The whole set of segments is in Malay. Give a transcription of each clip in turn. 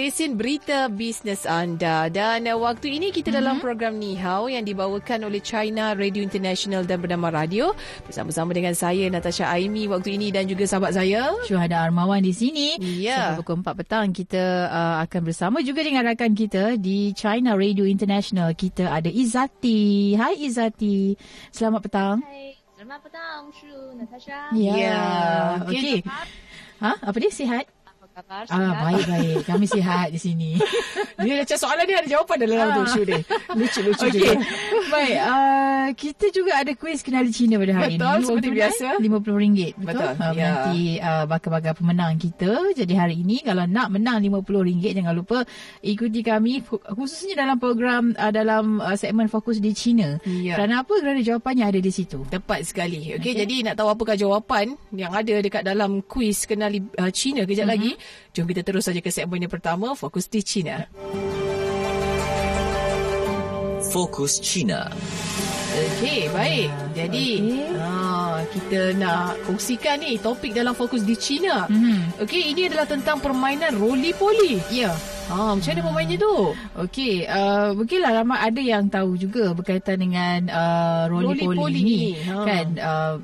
Stesen berita bisnes anda. Dan uh, waktu ini kita dalam Mhm. program Ni Hao yang dibawakan oleh China Radio International dan bernama radio. Bersama-sama dengan saya, Natasha Aimi waktu ini dan juga sahabat saya. Syuhada Armawan di sini. Ya. Sampai pukul 4 petang kita uh, akan bersama juga dengan rakan kita di China Radio International. Kita ada Izati. Hai Izati. Selamat petang. Hai, selamat petang, Shu, Natasha. Ya. Ya. Okey. Ha, apa dia sihat? Apa kabar? Ah, baik-baik. Kami sihat di sini. Dia macam soalan dia ada jawapan dalam Ah. tu, Syu dia. Lucu-lucu Okey. juga. Baik, uh, kita juga ada kuis kenali Cina pada hari Betul, ini. seperti biasa. RM50. Betul. Betul, Uh, ya. Nanti uh, bakal-bakal pemenang kita. Jadi hari ini kalau nak menang RM50 jangan lupa ikuti kami khususnya dalam program uh, dalam uh, segmen fokus di Cina. Ya. Kerana apa? Kerana jawapannya ada di situ. Tepat sekali. Okey, okay. Jadi nak tahu apakah jawapan yang ada dekat dalam kuis kenali uh, Cina kejap Mhm. lagi. Jom kita terus saja ke segmen yang pertama, fokus di Cina. Fokus China. Okey, baik. Jadi, Okey. ah, kita nak kongsikan ni topik dalam fokus di China. Mhm. Okey, ini adalah tentang permainan roly-poly. Ya. Ha, macam mana pemainnya tu? Okey, uh, mungkinlah ramai ada yang tahu juga berkaitan dengan uh, Roly-poly roly-poly ni. ni, ha. Kan, uh,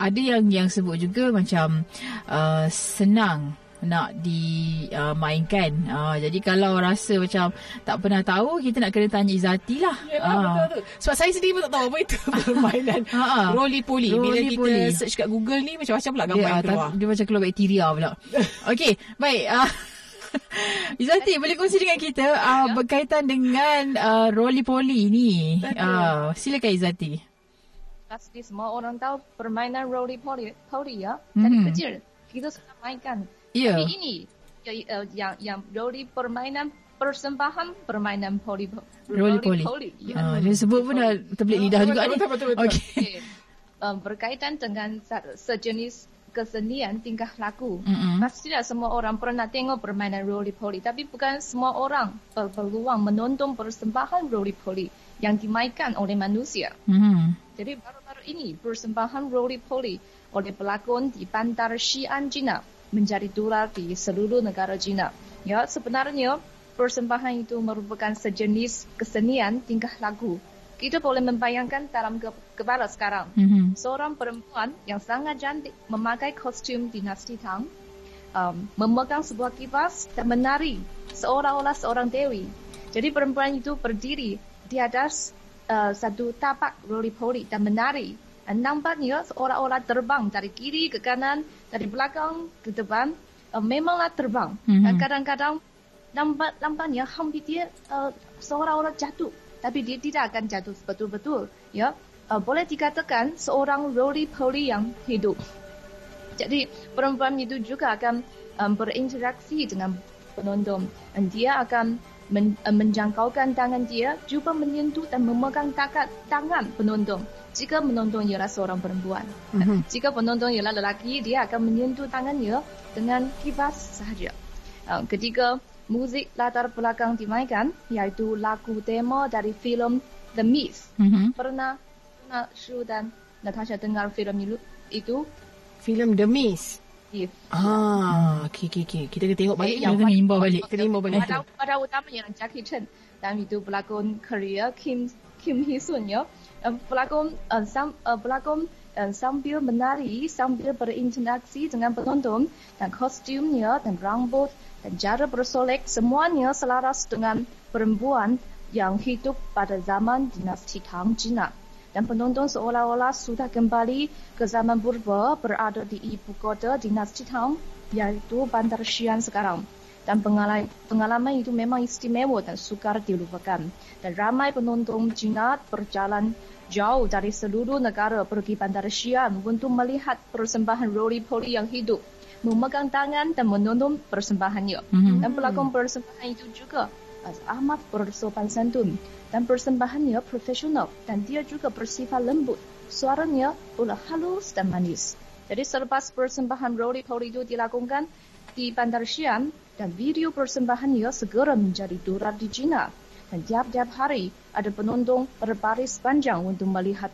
ada yang yang sebut juga macam uh, senang nak dimainkan. Uh, jadi kalau rasa macam tak pernah tahu, kita nak kena tanya Izati lah. Yalah, Ah. betul tu. Sebab saya sendiri pun tak tahu apa itu permainan Ha, ha. roly-poly. Bila Roly-poly. kita search kat Google ni, macam-macam pula gambar dia, yang ah, keluar. tak- dia macam keluar bakteria pula. Okey, baik. Uh, Izati boleh kongsi dengan kita uh, berkaitan dengan uh, roly-poly ni. Uh, silakan Izati. Pasti semua orang tahu permainan roly poly, poly ya. Dari Mhm. kecil kita suka mainkan. Ya. Tapi ini ya, uh, yang yang roly permainan persembahan permainan poly Roly-poly. poly. Ya. Ah, dia sebut pun dah terbelit lidah juga ni. betul, betul, betul. Okey. Okay. Um, berkaitan dengan sejenis kesenian tingkah laku. Pastilah semua orang pernah tengok permainan roly-poly. Tapi bukan semua orang berpeluang menonton persembahan roly-poly yang dimainkan oleh manusia. Mhm. Jadi baru-baru ini persembahan roly-poly oleh pelakon di bandar Xi'an, China menjadi tular di seluruh negara China. Ya, sebenarnya persembahan itu merupakan sejenis kesenian tingkah laku. Kita boleh membayangkan dalam ke- kepala sekarang. Mhm. Seorang perempuan yang sangat cantik memakai kostum dinasti Tang, um, memegang sebuah kipas dan menari seolah-olah seorang dewi. Jadi perempuan itu berdiri di atas uh, satu tapak roly-poly dan menari. Nampaknya seolah-olah terbang dari kiri ke kanan, dari belakang ke depan. Uh, memanglah terbang. Mhm. Dan kadang-kadang nampak nampaknya hampir dia uh, seolah-olah jatuh. Tapi dia tidak akan jatuh betul-betul. Ya, uh, boleh dikatakan seorang roly-poly yang hidup. Jadi perempuan itu juga akan um, berinteraksi dengan penonton. Dan dia akan men, uh, menjangkaukan tangan dia juga menyentuh dan memegang tangan penonton. Jika penonton ialah seorang perempuan. Mhm. Jika penonton ialah lelaki, dia akan menyentuh tangannya dengan kipas sahaja. Uh, ketika muzik latar belakang dimainkan, iaitu lagu tema dari filem The Mist. Mhm. Pernah, pernah Shu dan Natasha dengar filem itu? Filem The Mist. If Ah, okey, okey, okey. Kita kena tengok balik. Eh, yang kena imbau balik. Kita imbau balik. pada, pada utamanya Jackie Chan dan itu pelakon Korea Kim Kim Hee Sun ya. Pelakon uh, sam, uh, pelakon uh, sambil menari sambil berinteraksi dengan penonton dan kostumnya dan rambut dan cara bersolek semuanya selaras dengan perempuan yang hidup pada zaman dinasti Tang China. Dan penonton seolah-olah sudah kembali ke zaman purba berada di ibu kota dinasti Tang, iaitu Bandar Xi'an sekarang. Dan pengalaman, pengalaman itu memang istimewa dan sukar dilupakan. Dan ramai penonton Cina berjalan jauh dari seluruh negara pergi Bandar Xi'an untuk melihat persembahan roly-poly yang hidup, memegang tangan dan menonton persembahannya. Mhm. Dan pelakon persembahan itu juga amat bersopan santun dan persembahannya profesional dan dia juga bersifat lembut. Suaranya pula halus dan manis. Jadi selepas persembahan roly-poly itu dilakukan di Bandar Xi'an dan video persembahannya segera menjadi durar di China. Dan tiap-tiap hari ada penonton berbaris panjang untuk melihat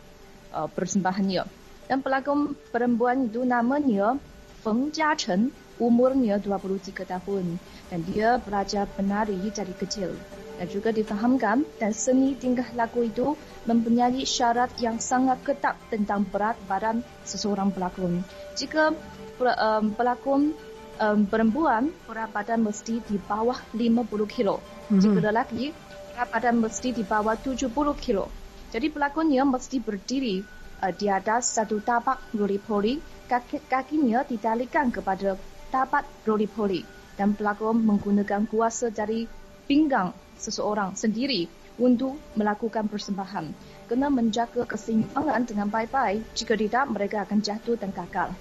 uh, persembahannya. Dan pelakon perempuan itu namanya Feng Jiachen, umurnya 23 tahun. Dan dia belajar menari dari kecil. Dan juga difahamkan dan seni tingkah laku itu mempunyai syarat yang sangat ketat tentang berat badan seseorang pelakon. Jika um, pelakon um, perempuan berat badan mesti di bawah 50 kilo. Mm-hmm. Jika lelaki berat badan mesti di bawah 70 kilo. Jadi pelakonnya mesti berdiri uh, di atas satu tapak roly-poly, kaki, kakinya ditalikan kepada tapak roly-poly dan pelakon menggunakan kuasa dari pinggang seseorang sendiri untuk melakukan persembahan. Kena menjaga keseimbangan dengan baik-baik, jika tidak mereka akan jatuh dan gagal.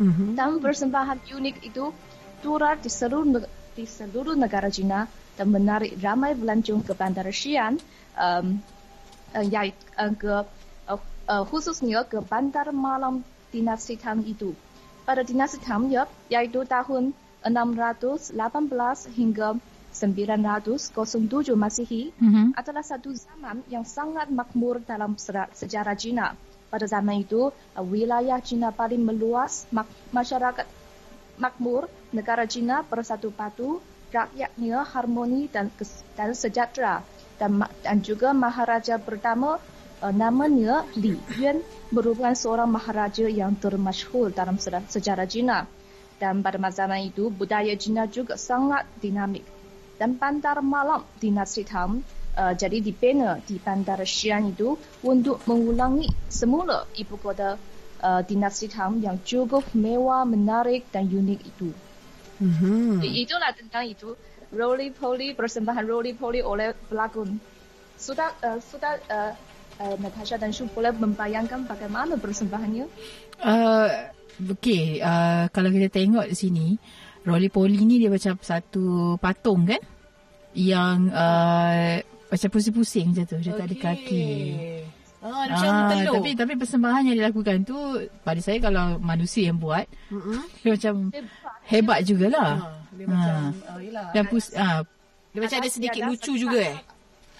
Mm-hmm. Dan persembahan unik itu turar di seluruh di seluruh negara China dan menarik ramai pelancong ke Bandar Xi'an, um, uh, ya, uh, ke uh, uh, khususnya ke Bandar Malam Dinasti Tang itu. Pada Dinasti Tang ya, yaitu tahun 618 hingga 907 Masihi mm-hmm. adalah satu zaman yang sangat makmur dalam sejarah China. Pada zaman itu, wilayah China paling meluas, masyarakat makmur, negara China bersatu padu, rakyatnya harmoni dan, dan sejahtera. Dan, dan juga Maharaja pertama uh, namanya Li Yuan merupakan seorang Maharaja yang termasyhur dalam sejarah China. Dan pada masa itu, budaya China juga sangat dinamik. Dan bandar malam dinasti Tang uh, jadi dibina di bandar Xi'an itu untuk mengulangi semula ibu kota uh, dinasti Tang yang cukup mewah, menarik dan unik itu. Mm-hmm. Itulah tentang itu. Roly Poly, persembahan Roly Poly oleh pelakon. Sudah, uh, sudah uh, uh, Natasha dan Shu boleh membayangkan bagaimana persembahannya? Uh, okay, uh, kalau kita tengok di sini, Roly Poly ni dia macam satu patung kan? Yang uh, macam pusing-pusing macam tu dekat okay. kaki. Ah, macam ah, telur. Tapi tapi persembahan yang dilakukan tu pada saya kalau manusia yang buat, mm-hmm. dia macam hebat, hebat jugalah. Ha, dia ha. macam uh, yalah. Dan pus, ha, dia macam ada sedikit lucu juga eh.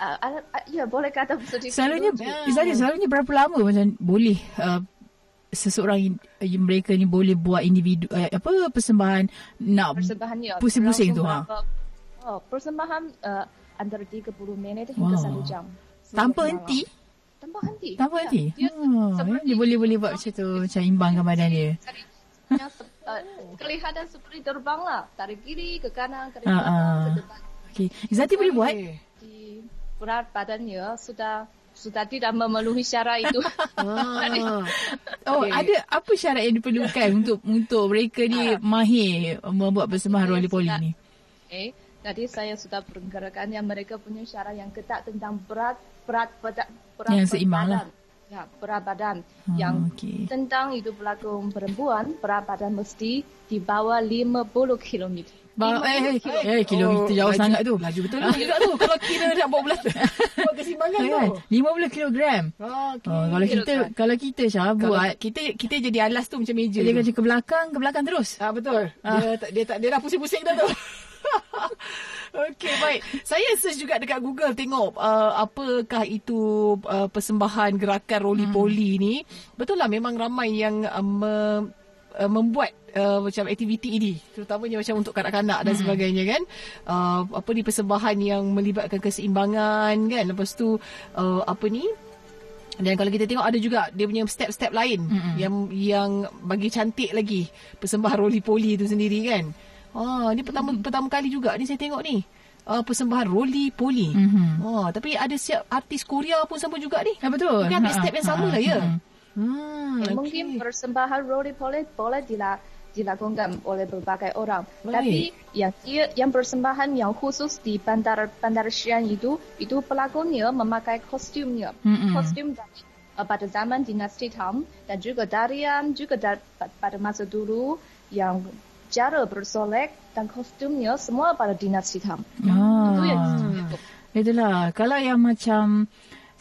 Uh, ya boleh kata sedikit selalunya, lucu. Selalunya, selalunya berapa lama macam boleh uh, seseorang uh, mereka ni boleh buat individu uh, apa persembahan nak persembahan ya, pusing-pusing tu ha. Oh, persembahan uh, antara 30 minit hingga wow. 1 jam. Tanpa henti? Tanpa henti. Tanpa henti? Ya, dia, oh, dia boleh-boleh buat macam tu, macam imbangkan badan dia. uh, kelihatan seperti terbang lah. Dari kiri ke kanan, ke depan, uh, ke depan. Okay. Zati boleh buat? Di berat badannya sudah sudah tidak memenuhi syarat itu. ah. oh, okay. ada apa syarat yang diperlukan untuk untuk mereka ni mahir membuat persembahan okay, roly-poly ni? Okay. Jadi saya sudah pergerakan yang mereka punya syarat yang ketat tentang berat berat badan berat yang seimbang lah. Ya, berat badan hmm, yang okay. tentang itu pelakon perempuan berat badan mesti di bawah 50 km. Ba- eh, eh, eh, kilometer oh, jauh laju, sangat tu. Laju betul lah juga tu. Kalau kira nak buat belas buat kesimbangan tu. 50 kilogram. Oh, okay. oh, kalau kita kalau kita Syah buat kita kita jadi alas tu macam meja. Dia macam ke belakang, ke belakang terus. Ah betul. Ah. Dia, dia tak dia dah pusing-pusing dah tu. Okey, baik. Saya search juga dekat Google tengok uh, apakah itu uh, persembahan gerakan roly-poly hmm. ni. Betul lah memang ramai yang uh, me, uh, membuat uh, macam aktiviti ini. Terutamanya macam untuk kanak-kanak dan hmm. sebagainya kan. Uh, apa ni persembahan yang melibatkan keseimbangan kan. Lepas tu uh, apa ni dan kalau kita tengok ada juga dia punya step-step lain mm-hmm. yang yang bagi cantik lagi persembahan roly-poly itu sendiri kan. Ah, ni pertama mm-hmm. pertama kali juga ni saya tengok ni. Uh, persembahan Rolly Poli. Mm-hmm. Oh, tapi ada siap artis Korea pun sama juga ni. Ya, betul. Mungkin ambil step yang sama lah ya. Hmm, okay. Mungkin persembahan Rolly Poli boleh dila, dilakukan oleh berbagai orang. Baik. Tapi yang dia yang persembahan yang khusus di bandar bandar Xi'an itu itu pelakonnya memakai kostumnya. Mm-mm. Kostum dari uh, pada zaman dinasti Tang dan juga tarian juga dar, pa- pada masa dulu yang cara bersolek dan kostumnya semua pada dinasti Tang. Ah. Itu yang cukup. Itulah. Kalau yang macam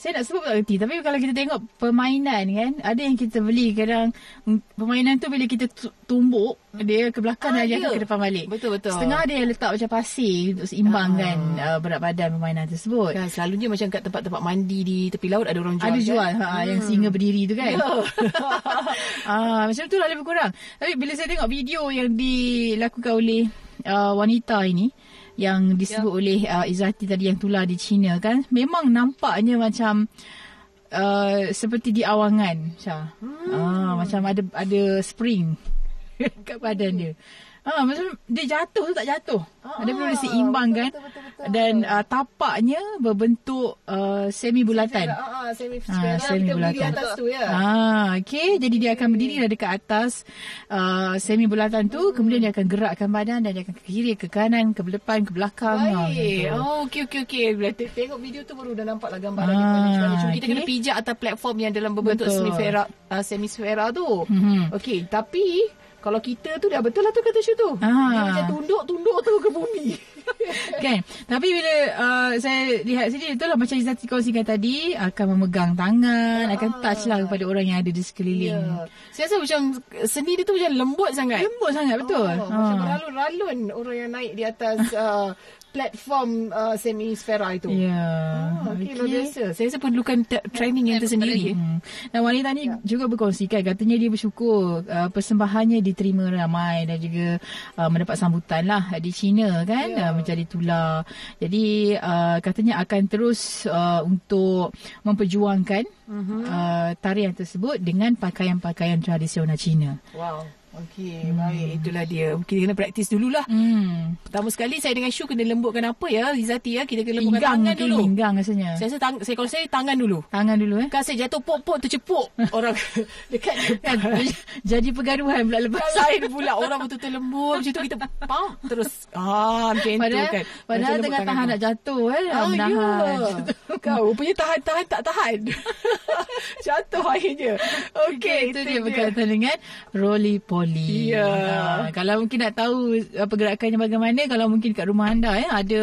saya nak sebut tak kerti tapi kalau kita tengok permainan kan ada yang kita beli kadang mm, permainan tu bila kita tu- tumbuk dia ke belakang Ah, dan dia ya. akan ke depan balik. Betul, betul. Setengah dia letak macam pasir untuk seimbangkan uh, berat badan permainan tersebut. Kan selalunya macam kat tempat-tempat mandi di tepi laut ada orang jual. Ada kan? jual ha, yang singa berdiri tu kan. Ya. ah, macam tu lah lebih kurang. Tapi bila saya tengok video yang dilakukan oleh uh, wanita ini yang disebut oleh uh, Izzati tadi yang tular di China kan memang nampaknya macam uh, seperti di awangan Syah. Hmm. Ah, macam ada ada spring kat badan dia. Ah, macam dia jatuh tu tak jatuh. Ah, dia boleh seimbangkan betul, betul, betul. dan uh, tapaknya berbentuk uh, semi bulatan. Ah, ah, semi Ah, square. semi bulatan. atas tu ya. Ah, okey. Jadi dia akan berdiri dah dekat atas uh, semi bulatan tu, Hmm. kemudian dia akan gerakkan badan dan dia akan ke kiri, ke kanan, ke depan, ke belakang. Ah, Baik. tu. Oh, okey okey okey. Bila te- tengok video tu baru dah nampak lah gambaran Ah, dia mana macam mana. Cuma kita okey. kena pijak atas platform yang dalam berbentuk Betul. semisfera uh, semisfera tu. Mhm. Okey, tapi kalau kita tu dah betul lah tu kata Syu tu. Ah. Dia macam tunduk-tunduk tu ke bumi. kan? Tapi bila uh, saya lihat sini, betul lah macam Izzati kongsikan tadi, akan memegang tangan, akan touch lah kepada orang yang ada di sekeliling. Ya. Saya rasa macam seni dia tu macam lembut sangat. Lembut sangat, betul. Oh, Macam Ah. beralun-ralun orang yang naik di atas uh, platform uh, semisfera itu. Ya. Ah, okay, luar biasa. Saya rasa perlukan t- training yang tersendiri. Hmm. Dan wanita ni ya. juga berkongsikan katanya dia bersyukur uh, persembahannya diterima ramai dan juga uh, mendapat sambutan lah di China kan Ya. uh, mencari tular. Jadi uh, katanya akan terus uh, untuk memperjuangkan uh-huh. uh, tarian tersebut dengan pakaian-pakaian tradisional China. Wow. Okey, hmm. baik. Itulah dia. Kita kena praktis dululah. Hmm. Pertama sekali saya dengan Syu kena lembutkan apa ya, Rizati ya. Kita kena lembutkan Pinggang tangan mungkin dulu. pinggang rasanya. Saya rasa tang- saya kalau saya tangan dulu. Tangan dulu eh. Kan saya jatuh pok-pok tercepuk orang dekat Kan, depan. jadi pergaduhan pula lepas. Kan lain pula orang betul-betul lembut macam tu kita pam terus ah macam tu Padahal, kan. padahal Macam tengah tahan nak jatuh kan. Ah, menahan. ya. Kau punya tahan-tahan tak tahan. Jatuh akhirnya. Okey, Okay, itu dia berkaitan dengan roly poly. Ya. Ha, kalau mungkin nak tahu uh, pergerakannya bagaimana, kalau mungkin kat rumah anda ya ada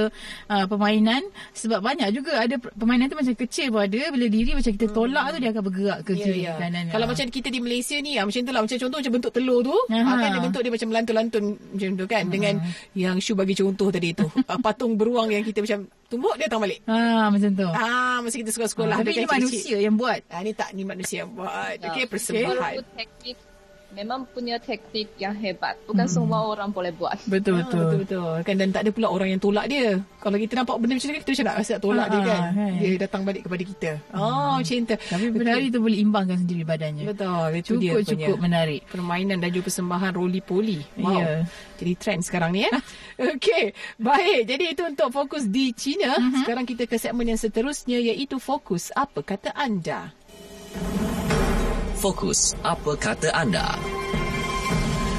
uh, permainan sebab banyak juga ada per- permainan tu macam kecil pun ada bila diri macam kita tolak tu dia akan bergerak ke Ya, kiri ke kanan. Kalau Ah. macam kita di Malaysia ni ah, macam tu lah macam contoh macam bentuk telur tu ah, kan dia bentuk dia macam melantun-lantun macam tu kan dengan yang Syu bagi contoh tadi tu Ah, patung beruang yang kita macam tumbuk dia datang balik ha, macam tu. ah masa kita sekolah-sekolah Tapi ada ini kan manusia yang buat. ah, ni tak ni manusia yang buat okey persembahan teknik memang punya teknik yang hebat. Bukan semua orang boleh buat. Betul Ah, betul. betul betul kan dan tak ada pula orang yang tolak dia kalau kita nampak benda macam ni kita macam nak rasa nak tolak Ah, dia kan kan. dia datang balik kepada kita oh macam tu Tapi benar itu boleh imbangkan sendiri badannya. betul itu dia Cukup punya. cukup menarik. permainan dan juga persembahan roli poli. Wow. Ya. Jadi trend sekarang ni eh. Okey, baik. Jadi itu untuk fokus di China. Mhm. Uh-huh. Sekarang kita ke segmen yang seterusnya iaitu fokus apa kata anda? Fokus, apa kata anda?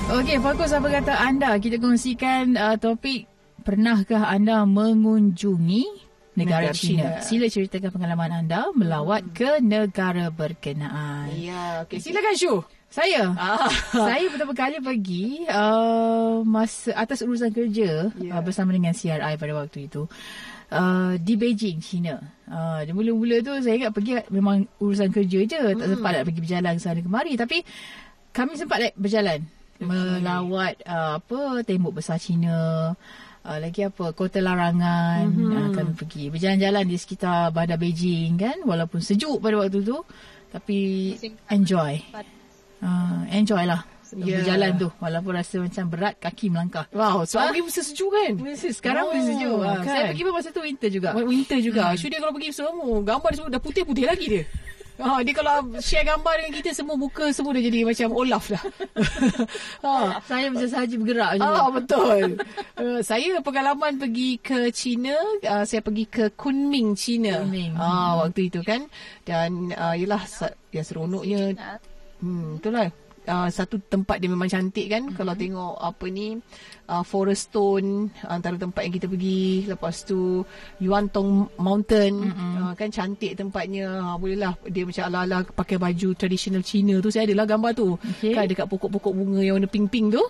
Okey, fokus apa kata anda? Kita kongsikan uh, topik pernahkah anda mengunjungi negara, Negara China? China. Sila ceritakan pengalaman anda melawat ke negara berkenaan. Ya, okey. Silakan Syu. Saya Ah. saya pertama kali pergi uh, masa atas urusan kerja Ya. uh, bersama dengan CRI pada waktu itu. Uh, di Beijing, China. Uh, di mula-mula tu saya ingat pergi memang urusan kerja je. Tak Hmm. sempat nak pergi berjalan ke sana kemari. Tapi kami sempat like, berjalan. Melawat uh, apa tembok besar China. Uh, lagi apa kota larangan Mhm. uh, kami pergi berjalan-jalan di sekitar bandar Beijing kan walaupun sejuk pada waktu tu tapi enjoy uh, enjoy lah Ya. berjalan tu walaupun rasa macam berat kaki melangkah Wow, so pergi mesti sejuk kan? sekarang Oh, boleh sejuk kan? kan? saya pergi pun masa tu winter juga Winter juga. Hmm. Syu dia kalau pergi semua gambar dia semua dah putih-putih lagi dia. Ha, dia kalau share gambar dengan kita semua muka semua dah jadi macam Olaf dah. ha. saya macam sahaja bergerak je Ah betul. Uh, saya pengalaman pergi ke China, uh, saya pergi ke Kunming, China. Kunming. Ah waktu itu kan dan uh, yalah sa- ya seronoknya hmm itulah uh, satu tempat dia memang cantik kan. Mm-hmm. Kalau tengok apa ni uh, Forest Stone antara tempat yang kita pergi. Lepas tu Yuan Tong Mountain mm-hmm. uh, kan cantik tempatnya. Uh, bolehlah dia macam ala-ala pakai baju tradisional Cina tu. Saya adalah gambar tu. Okay. Kan dekat pokok-pokok bunga yang warna pink-pink tu.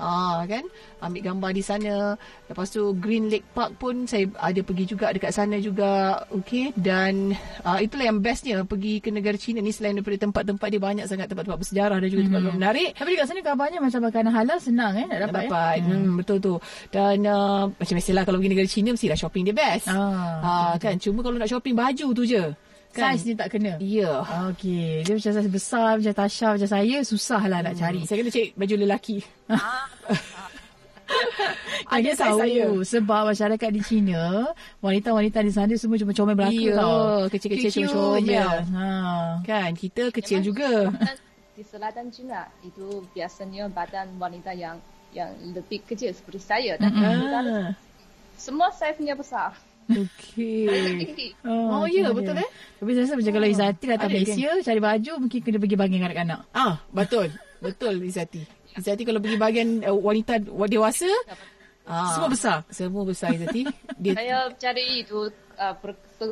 Ah kan? Ambil gambar di sana. Lepas tu Green Lake Park pun saya ada pergi juga dekat sana juga. Okey dan uh, itulah yang bestnya. Pergi ke negara China ni selain daripada tempat-tempat dia banyak sangat tempat-tempat bersejarah dan juga tempat-tempat mm-hmm. menarik. Tapi dekat sana kabarnya macam makanan halal senang eh nak dapat, nak dapat. Ya? Hmm. betul tu. Dan uh, macam biasalah kalau pergi negara China mestilah shopping dia best. Ah, uh, kan? Cuma kalau nak shopping baju tu je kan? Saiz ni tak kena? Ya. Yeah. Okey. Dia macam saiz besar, macam Tasha, macam saya, susah lah nak hmm. cari. Saya kena cek baju lelaki. Ada tahu saya. sebab masyarakat di China, wanita-wanita di sana semua cuma comel belaka yeah, tau. kecil-kecil cuma comel. Ha. Kan, kita kecil Memang juga. Di selatan China itu biasanya badan wanita yang yang lebih kecil seperti saya dan mm-hmm. semua saiznya besar. Okey. Oh, oh ya, yeah, betul eh? Tapi saya rasa macam kalau Izati datang Malaysia, cari baju mungkin kena pergi bagian kanak-kanak. Ah, betul. betul Izati. Izzati kalau pergi bahagian uh, wanita dewasa ah, semua besar semua besar Izzati dia saya cari itu uh, ber, ber,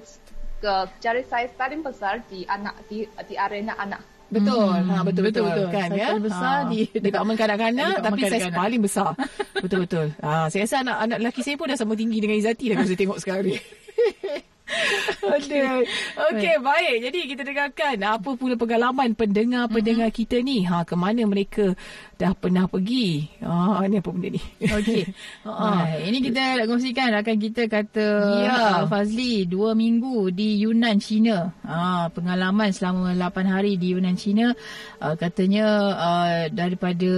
ke cari saiz paling besar di anak di di arena anak Betul. Hmm. Ha betul betul, betul. kan ya. besar ha. di department kanak-kanak tapi saiz paling besar. betul betul. Ha saya rasa anak anak lelaki saya pun dah sama tinggi dengan Izati dah kalau saya tengok sekarang ni. Okey. Okey, baik. Jadi kita dengarkan apa pula pengalaman pendengar-pendengar mm-hmm. kita ni. Ha, ke mana mereka dah pernah pergi. Ha, ni apa benda ni? Okey. ha, ini kita nak kongsikan rakan kita kata ya. Fazli dua minggu di Yunnan, China. Ha, pengalaman selama 8 hari di Yunnan, China. Uh, katanya uh, daripada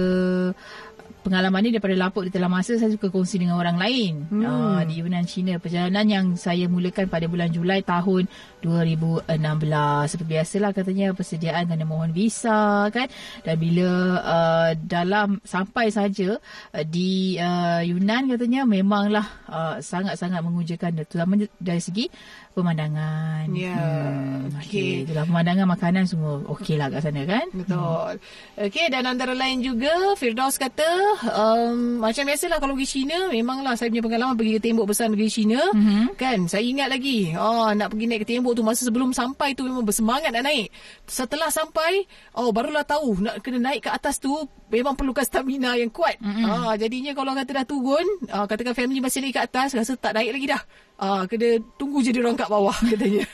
pengalaman ni daripada lapuk di telah masa saya suka kongsi dengan orang lain hmm. uh, di Yunan China perjalanan yang saya mulakan pada bulan Julai tahun 2016 seperti biasalah katanya persediaan kena mohon visa kan dan bila uh, dalam sampai saja uh, di uh, Yunan katanya memanglah uh, sangat-sangat mengujakan terutama dari segi pemandangan. Ya. Yeah. Hmm, okay. Itulah pemandangan makanan semua okey lah kat sana kan. Betul. Hmm. Okey dan antara lain juga Firdaus kata um, macam biasalah kalau pergi China memanglah saya punya pengalaman pergi ke tembok besar negeri China. Mm-hmm. Kan saya ingat lagi oh, nak pergi naik ke tembok tu masa sebelum sampai tu memang bersemangat nak naik. Setelah sampai oh barulah tahu nak kena naik ke atas tu memang perlukan stamina yang kuat. Mm-hmm. Ah, jadinya kalau kata dah turun, ah, katakan family masih lagi kat atas, rasa tak naik lagi dah. Ah, kena tunggu je dia orang kat bawah katanya.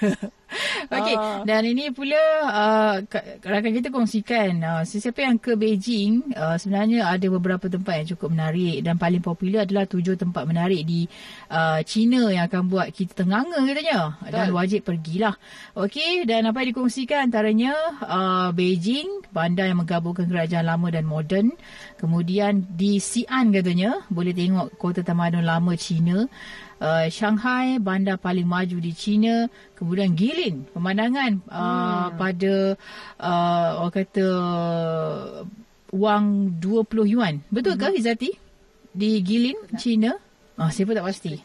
Okey, uh. dan ini pula uh, rakan kita kongsikan uh, sesiapa yang ke Beijing uh, sebenarnya ada beberapa tempat yang cukup menarik dan paling popular adalah tujuh tempat menarik di uh, China yang akan buat kita tenganga katanya dan wajib pergilah. Okey, dan apa yang dikongsikan antaranya uh, Beijing, bandar yang menggabungkan kerajaan lama dan moden. Kemudian di Xi'an katanya boleh tengok kota tamadun lama China uh, Shanghai bandar paling maju di China kemudian Gilin pemandangan uh, hmm. pada uh, orang kata wang 20 yuan. Betul ke hmm. Izati? Di Gilin China? Ah saya pun tak pasti.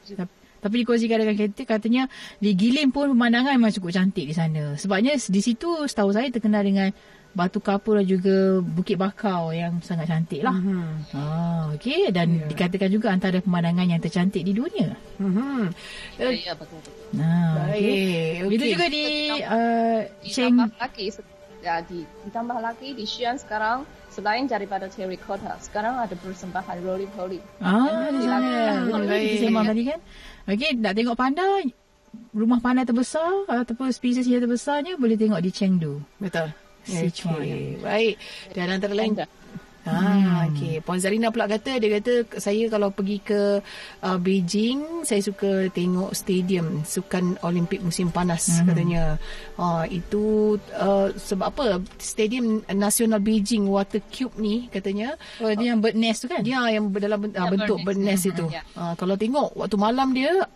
Tapi dikongsikan dengan kita katanya di Gilin pun pemandangan memang cukup cantik di sana. Sebabnya di situ setahu saya terkenal dengan batu kapur dan juga bukit bakau yang sangat cantik lah. Mm-hmm. Ah, okay. Dan yeah. dikatakan juga antara pemandangan yang tercantik di dunia. Mm-hmm. Uh, ya, betul. Nah, okay. okay. Itu juga di uh, Cheng. Lagi, ya, di, ditambah lagi di Xi'an sekarang selain daripada terracotta, sekarang ada persembahan roly-poly. Ah, di sana. Di sembang tadi kan. Okay, nak tengok panda, rumah panda terbesar ataupun spesies yang terbesarnya boleh tengok di Chengdu. Betul. Sichuan. Okay. Baik. Dan antara lain Ha, hmm. okay. Puan Zarina pula kata, dia kata saya kalau pergi ke uh, Beijing, saya suka tengok stadium sukan Olimpik musim panas hmm. katanya. Uh, itu uh, sebab apa? Stadium Nasional Beijing Water Cube ni katanya. Oh, dia yang bird nest tu kan? Ya, yang dalam uh, bentuk bird nest itu. Yeah. Uh, kalau tengok waktu malam dia,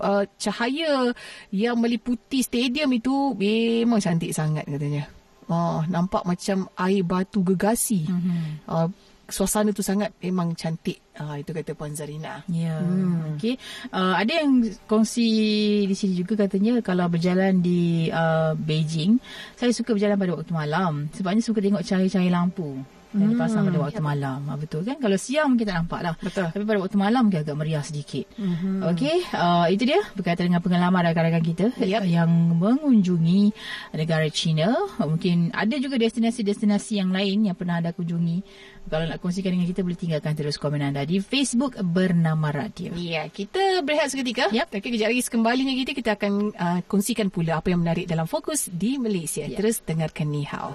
uh, cahaya yang meliputi stadium itu memang cantik sangat katanya. Oh, nampak macam air batu gegasi. Mm-hmm. Uh, suasana tu sangat memang cantik. Uh, itu kata Puan Zarina. Ya. Yeah. Hmm. Okay. Uh, ada yang kongsi di sini juga katanya kalau berjalan di uh, Beijing, saya suka berjalan pada waktu malam. Sebabnya suka tengok cahaya-cahaya lampu. Yang dipasang pada waktu malam. Ha, betul kan? Kalau siang mungkin tak nampak lah. Betul. Tapi pada waktu malam mungkin agak meriah sedikit. Mm-hmm. Okey, uh, itu dia berkaitan dengan pengalaman rakan-rakan kita Yep. yang mengunjungi negara China. Mungkin ada juga destinasi-destinasi yang lain yang pernah anda kunjungi. Kalau nak kongsikan dengan kita boleh tinggalkan terus komen anda di Facebook bernama Radio. Ya, kita berehat seketika. Yap. Tapi kejap lagi sekembalinya kita kita akan uh, kongsikan pula apa yang menarik dalam fokus di Malaysia. Ya. Terus dengarkan Ni Hao.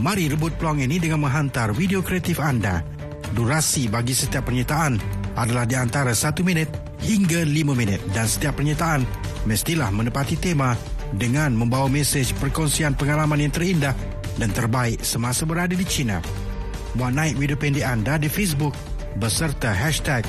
Mari rebut peluang ini dengan menghantar video kreatif anda. Durasi bagi setiap penyertaan adalah di antara 1 minit hingga 5 minit dan setiap penyertaan mestilah menepati tema dengan membawa mesej perkongsian pengalaman yang terindah dan terbaik semasa berada di China. Muat naik video pendek anda di Facebook beserta hashtag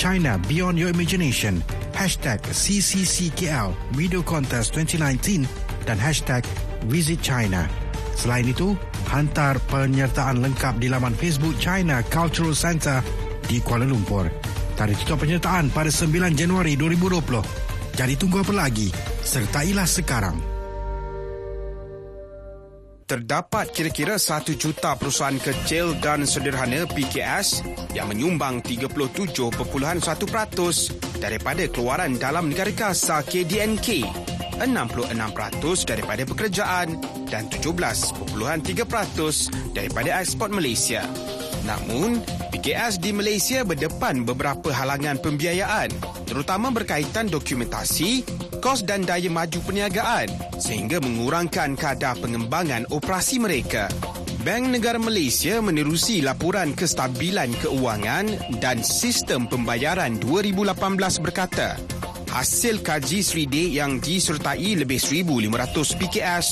China Beyond Your Imagination, hashtag CCCKL Video Contest 2019 dan hashtag Visit China. Selain itu, hantar penyertaan lengkap di laman Facebook China Cultural Centre di Kuala Lumpur. Tarikh tutup penyertaan pada 9 Januari 2020. Jadi tunggu apa lagi? Sertailah sekarang. Terdapat kira-kira 1 juta perusahaan kecil dan sederhana PKS yang menyumbang 37.1% daripada keluaran dalam negara kasar KDNK, 66% daripada pekerjaan dan 17.3% daripada ekspor Malaysia. Namun, PKS di Malaysia berdepan beberapa halangan pembiayaan, terutama berkaitan dokumentasi, kos dan daya maju perniagaan sehingga mengurangkan kadar pengembangan operasi mereka. Bank Negara Malaysia menerusi laporan kestabilan keuangan dan sistem pembayaran 2018 berkata, hasil kaji 3D yang disertai lebih 1,500 PKS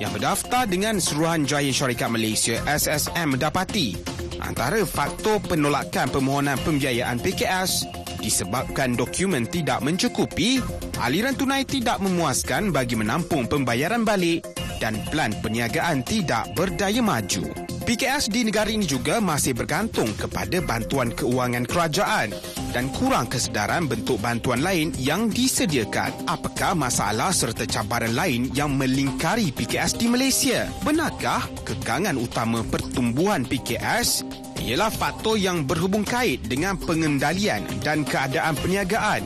yang berdaftar dengan Suruhanjaya Syarikat Malaysia SSM mendapati antara faktor penolakan permohonan pembiayaan PKS disebabkan dokumen tidak mencukupi, aliran tunai tidak memuaskan bagi menampung pembayaran balik dan plan perniagaan tidak berdaya maju. PKS di negara ini juga masih bergantung kepada bantuan keuangan kerajaan dan kurang kesedaran bentuk bantuan lain yang disediakan. Apakah masalah serta cabaran lain yang melingkari PKS di Malaysia? Benarkah kekangan utama pertumbuhan PKS ialah faktor yang berhubung kait dengan pengendalian dan keadaan perniagaan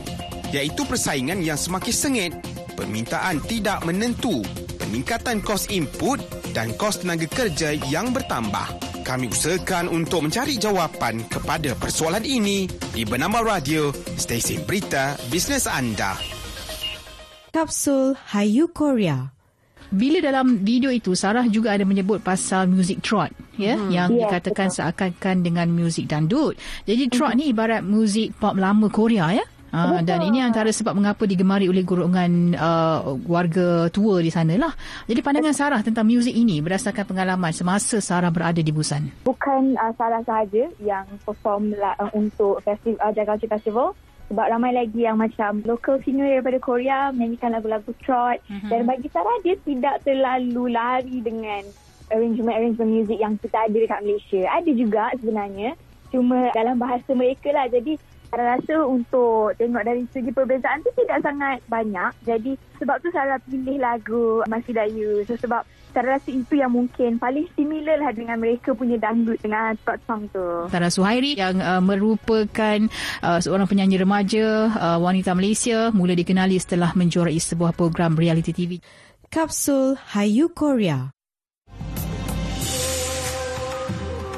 iaitu persaingan yang semakin sengit, permintaan tidak menentu, peningkatan kos input dan kos tenaga kerja yang bertambah. Kami usahakan untuk mencari jawapan kepada persoalan ini di Bernama Radio, stesen berita bisnes anda. Kapsul Hayu Korea. Bila dalam video itu Sarah juga ada menyebut pasal music trot ya hmm. yang Ya, dikatakan seakan-akan dengan muzik dandut. Jadi trot ni ibarat muzik pop lama Korea ya. Uh, dan ini antara sebab mengapa digemari oleh golongan uh, warga tua di sana lah. Jadi pandangan Sarah tentang muzik ini berdasarkan pengalaman semasa Sarah berada di Busan. bukan uh, Sarah sahaja yang perform la, uh, untuk festival uh, Culture Festival sebab ramai lagi yang macam local singer daripada Korea menyanyikan lagu-lagu trot mm-hmm. dan bagi Sarah dia tidak terlalu lari dengan arrangement-arrangement muzik yang kita ada dekat Malaysia. Ada juga sebenarnya cuma dalam bahasa mereka lah jadi Sarah rasa untuk tengok dari segi perbezaan tu tidak sangat banyak. Jadi sebab tu Sarah pilih lagu Masih Daya. So, sebab Sarah rasa itu yang mungkin paling similar lah dengan mereka punya dangdut dengan trot song tu. Sarah Suhairi yang uh, merupakan uh, seorang penyanyi remaja uh, wanita Malaysia mula dikenali setelah menjuarai sebuah program reality TV. Kapsul Hayu Korea.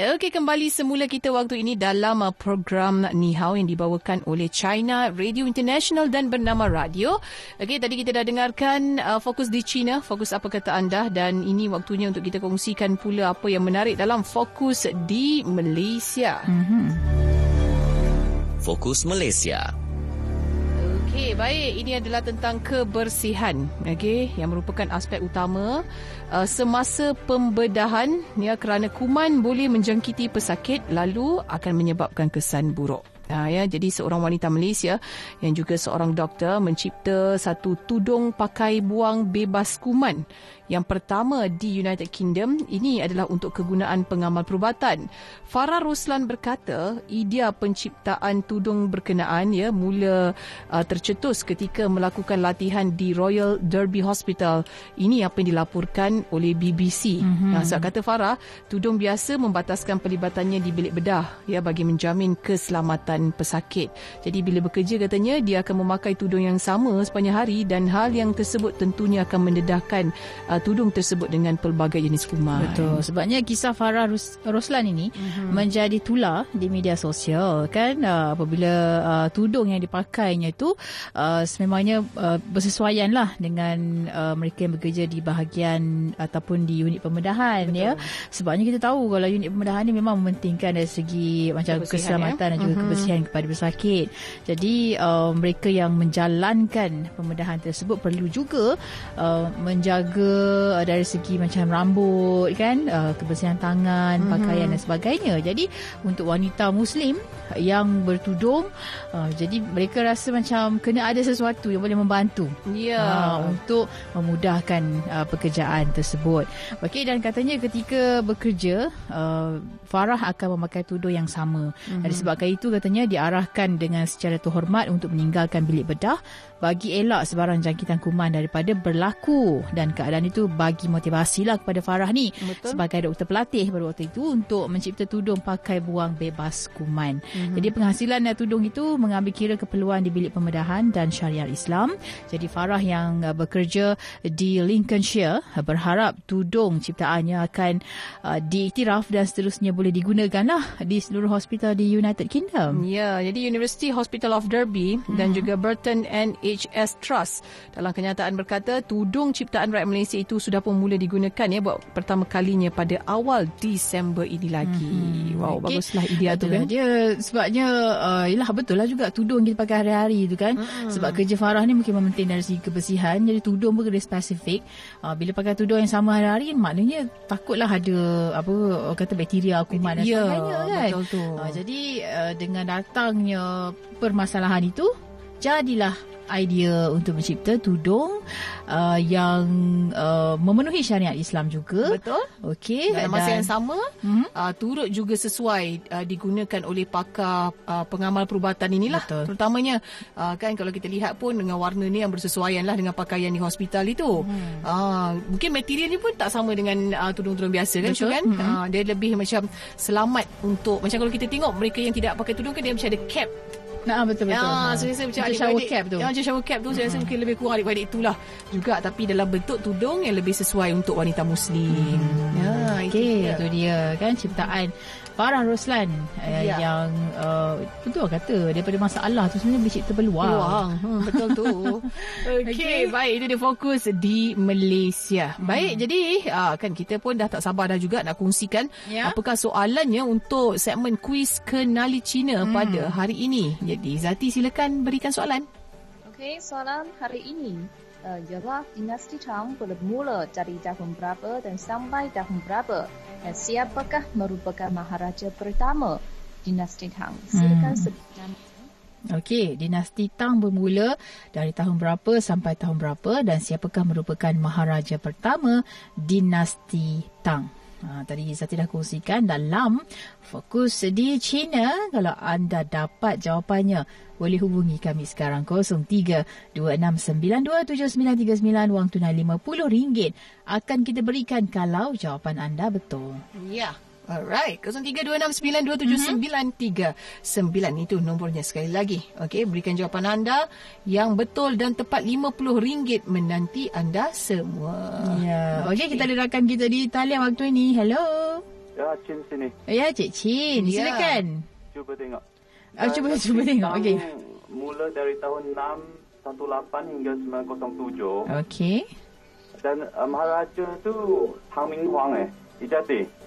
Okey, kembali semula kita waktu ini dalam uh, program Ni Hao yang dibawakan oleh China Radio International dan bernama Radio. Okey, tadi kita dah dengarkan uh, fokus di China, fokus apa kata anda dan ini waktunya untuk kita kongsikan pula apa yang menarik dalam fokus di Malaysia. Mhm. Fokus Malaysia. Okey, baik. Ini adalah tentang kebersihan, okey, yang merupakan aspek utama uh, semasa pembedahan ya kerana kuman boleh menjangkiti pesakit lalu akan menyebabkan kesan buruk. Ha, ya, jadi seorang wanita Malaysia yang juga seorang doktor mencipta satu tudung pakai buang bebas kuman yang pertama di United Kingdom. Ini adalah untuk kegunaan pengamal perubatan. Farah Roslan berkata, idea penciptaan tudung berkenaan ya mula uh, tercetus ketika melakukan latihan di Royal Derby Hospital. Ini apa yang dilaporkan oleh BBC. Mm-hmm. Nah, sebab kata Farah, tudung biasa membataskan pelibatannya di bilik bedah ya bagi menjamin keselamatan pesakit. Jadi bila bekerja katanya dia akan memakai tudung yang sama sepanjang hari dan hal yang tersebut tentunya akan mendedahkan uh, tudung tersebut dengan pelbagai jenis kuman. Betul. Sebabnya kisah Farah Ros- Roslan ini mm-hmm. menjadi tular di media sosial kan uh, apabila uh, tudung yang dipakainya itu uh, sememangnya uh, bersesuaian lah dengan uh, mereka yang bekerja di bahagian ataupun di unit pembedahan Betul. ya. Sebabnya kita tahu kalau unit pembedahan ni memang mementingkan dari segi macam keselamatan ya? dan juga mm-hmm. kebersihan kepada pesakit. Jadi uh, mereka yang menjalankan pembedahan tersebut perlu juga uh, menjaga dari segi macam rambut kan, uh, kebersihan tangan, mm-hmm. pakaian dan sebagainya. Jadi untuk wanita muslim yang bertudung uh, jadi mereka rasa macam kena ada sesuatu yang boleh membantu yeah. uh, untuk memudahkan uh, pekerjaan tersebut. Okey dan katanya ketika bekerja uh, Farah akan memakai tudung yang sama. Mm-hmm. Dan disebabkan itu katanya diarahkan dengan secara terhormat untuk meninggalkan bilik bedah bagi elak sebarang jangkitan kuman daripada berlaku dan keadaan itu bagi motivasi lah kepada Farah ni Betul. sebagai doktor pelatih pada waktu itu untuk mencipta tudung pakai buang bebas kuman. Mm-hmm. Jadi penghasilan tudung itu mengambil kira keperluan di bilik pembedahan dan syariah Islam. Jadi Farah yang uh, bekerja di Lincolnshire berharap tudung ciptaannya akan uh, diiktiraf dan seterusnya boleh digunakan lah di seluruh hospital di United Kingdom. Ya, jadi University Hospital of Derby mm-hmm. dan juga Burton and NHS Trust dalam kenyataan berkata tudung ciptaan rakyat Malaysia itu sudah pun mula digunakan ya buat pertama kalinya pada awal Disember ini lagi. Hmm. Wow, okay. baguslah idea tu kan. Dia sebabnya uh, yalah betul lah juga tudung kita pakai hari-hari tu kan. Hmm. Sebab kerja Farah ni mungkin mementing dari segi kebersihan jadi tudung pun kena spesifik. Uh, bila pakai tudung yang sama hari-hari maknanya takutlah ada apa kata bakteria kuman dan ya, sebagainya kan. Betul tu. Uh, jadi uh, dengan datangnya permasalahan itu jadilah idea untuk mencipta tudung uh, yang uh, memenuhi syariat Islam juga. Betul. Okey. Dan masa yang sama, hmm? uh, turut juga sesuai uh, digunakan oleh pakar uh, pengamal perubatan inilah. Betul. Terutamanya uh, kan kalau kita lihat pun dengan warna ni yang bersesuaian lah dengan pakaian di hospital itu. Hmm. Uh, mungkin material ni pun tak sama dengan uh, tudung-tudung biasa kan, Betul. kan? Hmm. Uh, dia lebih macam selamat untuk macam kalau kita tengok mereka yang tidak pakai tudung kan dia macam ada cap Nah betul betul. Ya, so saya macam shower cap tu. Ya, macam shower cap tu saya rasa mungkin lebih kurang adik-adik itulah juga tapi dalam bentuk tudung yang lebih sesuai untuk wanita muslim. Hmm. Ya, okey, itu dia kan ciptaan Farah Roslan uh, ya. yang uh, betul kata daripada masalah tu sebenarnya boleh cipta peluang. peluang. Hmm, betul tu. Okey, okay, baik itu dia fokus di Malaysia. Hmm. Baik, jadi uh, kan kita pun dah tak sabar dah juga nak kongsikan ya. apakah soalannya untuk segmen kuis kenali Cina hmm. pada hari ini. Jadi Zati silakan berikan soalan. Okey, soalan hari ini uh, ialah dinasti Tang bermula dari tahun berapa dan sampai tahun berapa? Dan siapakah merupakan maharaja pertama dinasti Tang? Silakan hmm. sebutkan. Okey, dinasti Tang bermula dari tahun berapa sampai tahun berapa dan siapakah merupakan maharaja pertama dinasti Tang? Ha, tadi saya tidak kongsikan dalam fokus di China. Kalau anda dapat jawapannya, boleh hubungi kami sekarang 0326927939 wang tunai RM50 akan kita berikan kalau jawapan anda betul. Ya. Yeah. Alright, 0326927939 mm-hmm. itu nombornya sekali lagi. Okey, berikan jawapan anda yang betul dan tepat RM50 menanti anda semua. Ya. Okey, okay, kita ada rakan kita di talian waktu ini. Hello. Ya, Chin sini. Ya, Cik Chin. Ya. Silakan. Cuba tengok. Ah, cuba Dan cuba tengok. Okey. Mula dari tahun 618 hingga 907. Okey. Dan uh, Maharaja tu Tang Ming Huang eh. Ijati.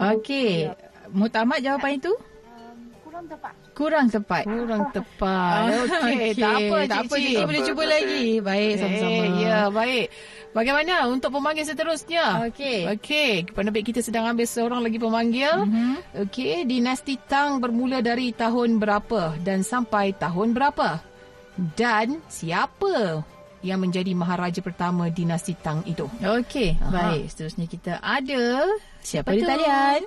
Okey. Mutamat jawapan itu? Um, kurang tepat. Kurang tepat. Kurang tepat. Okey, tak apa tak apa, Cik kita Cik. boleh cuba lagi. Baik, sama-sama. Eh, ya, baik. Bagaimana untuk pemanggil seterusnya? Okey. Okey, penerbit kita sedang ambil seorang lagi pemanggil. Mhm. Okey, dinasti Tang bermula dari tahun berapa dan sampai tahun berapa? Dan siapa yang menjadi maharaja pertama dinasti Tang itu? Okey, baik. Seterusnya kita ada siapa Siapa di talian?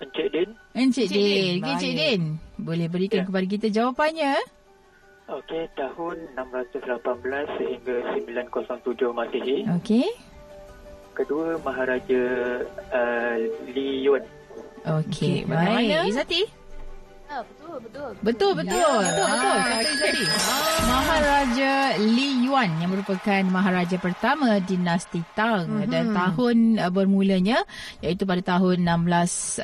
Encik Din. Encik Encik Din. Okey, Encik. Din. Boleh berikan Ya. kepada kita jawapannya? Okey, tahun 618 sehingga 907 Masihi. Okey. Kedua Maharaja uh, Li Yun. Okey, bagaimana? baik. Izati? Ah, betul, betul. Betul, betul. Ya, betul, betul. Ah, Kata Izati. Maharaja Li Yuan yang merupakan maharaja pertama dinasti Tang Mhm. mm-hmm. dan tahun uh, bermulanya iaitu pada tahun 1618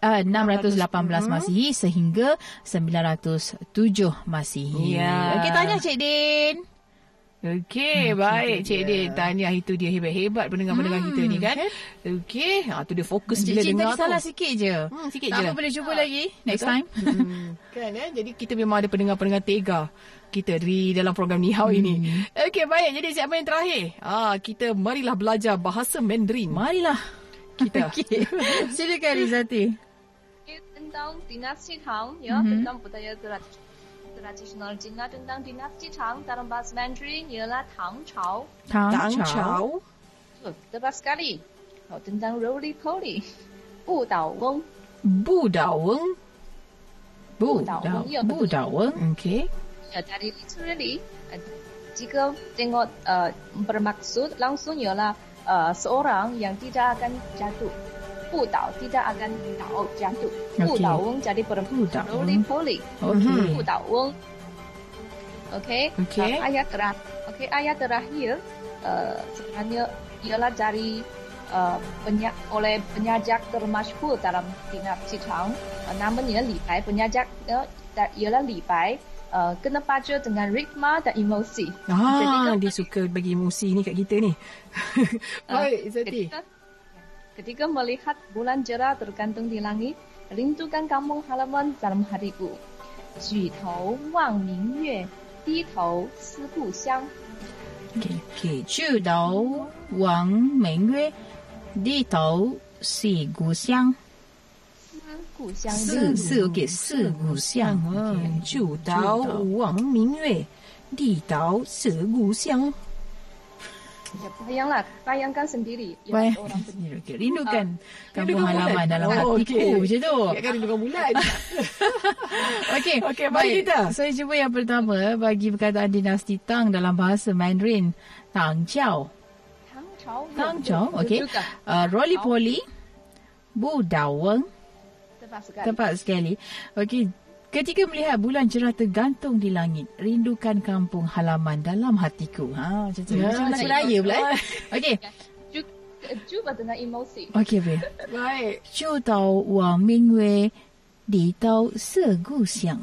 uh, 618 Mhm. Masihi sehingga 907 Masihi. Ya. Okey tanya Cik Din. Okey, baik Cik Din. Tahniah itu dia hebat-hebat pendengar-pendengar kita ni kan. Okey, ha, tu dia fokus Cik bila Cik dengar tu. salah sikit je. Hmm, sikit tak je. apa boleh cuba lagi next Betul? time. Hmm, kan eh? Jadi kita memang ada pendengar-pendengar tega kita di dalam program Ni Hao ini. Okey, baik. Jadi siapa yang terakhir? Ah, kita marilah belajar bahasa Mandarin. Marilah. Kita. Okey. Silakan Rizati. Okay, tentang dinasti Tang, ya, Mhm. tentang budaya tra- tradisional Cina tentang dinasti Tang dalam bahasa Mandarin ialah Tang Chao. Tang, Tang Chao. Betul, tepat sekali. Oh, tentang roly poly. Bu Dao Weng. Bu Dao Weng. Bu Dao. Weng, ya, Bu. Dao Weng. Okey. Ya, dari literally, uh, jika tengok uh, bermaksud langsung ialah uh, seorang yang tidak akan jatuh. Bu Dao tidak akan Dao jatuh. Dao Weng jadi roly Weng. poly. Okey. Bu Dao Weng. Okey. Okey. Uh, ayat terakhir. Okey, ayat terakhir uh, sebenarnya ialah dari uh, penyak, oleh penyajar termasyhur dalam dinasti Tang. Uh, namanya Li Bai. Penyajar uh, da- ialah Li Bai. Uh, kena baca dengan ritma dan emosi. Ah, Ketika- dia suka bagi emosi ni kat kita ni. baik, Izati. Ketika, ketika melihat bulan cerah tergantung di langit, rindukan kampung halaman dalam hatiku. 举头望明月，低头思故乡。 Okey. Okey. 举头望明月，低头思故乡。思故乡。是是 okey，思故乡。啊 Okey.，就到望明月，地到思故乡。 Ya, bayanglah, bayangkan sendiri. Ya, Bayang orang sendiri. Okay. Rindukan uh, kampung halaman dalam oh, hatiku okay. macam tu. Ya, kan rindukan bulan. Okey, okay, baik kita. Saya cuba yang pertama bagi perkataan dinasti Tang dalam bahasa Mandarin. Tang Chao. Tang Chao. Tang Chao, okey. Uh, Roli Poli. Bu Dao Weng. Tepat sekali. Tepat sekali. Okey, Ketika melihat bulan cerah tergantung di langit, rindukan kampung halaman dalam hatiku. Ha, macam tu. Ya, Macam lagu cik. raya pula. eh. Okey. Ju- Cuba dengan emosi. Okey, boleh. baik. 就到望明月，地到色故乡。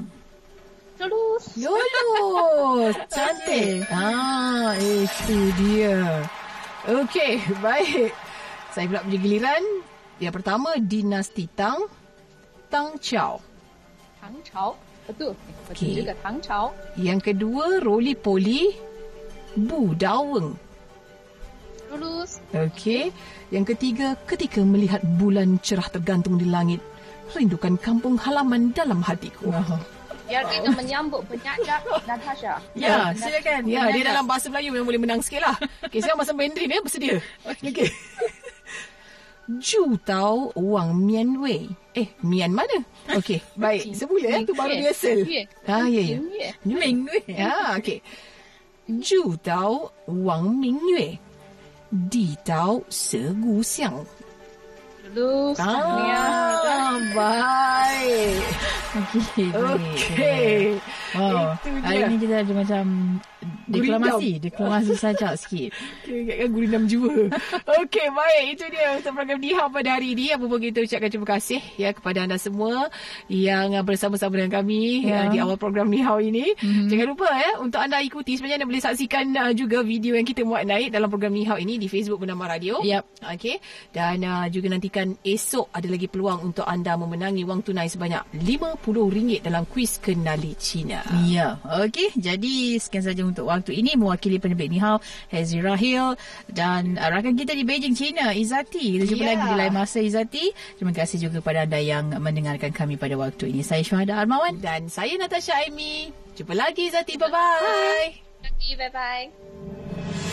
Terus. Yolo, cantik. Ah, itu dia. Okey, baik. Saya pula punya giliran. Yang pertama, dinasti Tang. Tang Chao. 唐朝 betul. Betul Okey. juga Tang Chao. Yang kedua, Roly Poly. Bu Dao Weng. Terus. Okey. Yang ketiga, ketika melihat bulan cerah tergantung di langit. Rindukan kampung halaman dalam hatiku. Biar kita menyambut penyajar Natasha. Ya, silakan. Ya, dia dalam bahasa Melayu yang boleh menang sikit lah. Okey, sekarang bahasa Mandarin ya, bersedia. Okey. Ju tau wang mian wei. Eh, mian mana? Okey, baik. Semula ya, tu baru biasa. Ah, ya, ya. Yue. Ming Wei. Ya, okey. Ju tao wang ming yue. Di tao se gu. Terus. tahniah. Ah, baik. Okey, baik. Okey. Oh, Itu dia. hari ni kita ada macam deklamasi, deklamasi saja sikit. Okay, ingatkan gurindam jua. Okey, baik. Itu dia untuk program Nihao pada hari ini. Apa pun kita ucapkan terima kasih ya kepada anda semua yang bersama-sama dengan kami Ya. uh, di awal program Nihao ini. Mm-hmm. Jangan lupa ya untuk anda ikuti sebenarnya anda boleh saksikan uh, juga video yang kita muat naik dalam program Nihao ini di Facebook Bernama Radio. Yap. Okey. Dan uh, juga nantikan esok ada lagi peluang untuk anda memenangi wang tunai sebanyak RM50 dalam kuis kenali Cina. Ya, okey. Jadi sekian saja untuk waktu ini mewakili penerbit Nihao, Hezri Rahil dan uh, rakan kita di Beijing, China, Izati. Kita jumpa Ya. lagi di lain masa Izati. Terima kasih juga kepada anda yang mendengarkan kami pada waktu ini. Saya Syuhada Armawan. Dan saya Natasha Aimi. Jumpa lagi Zati. Bye-bye. Bye bye.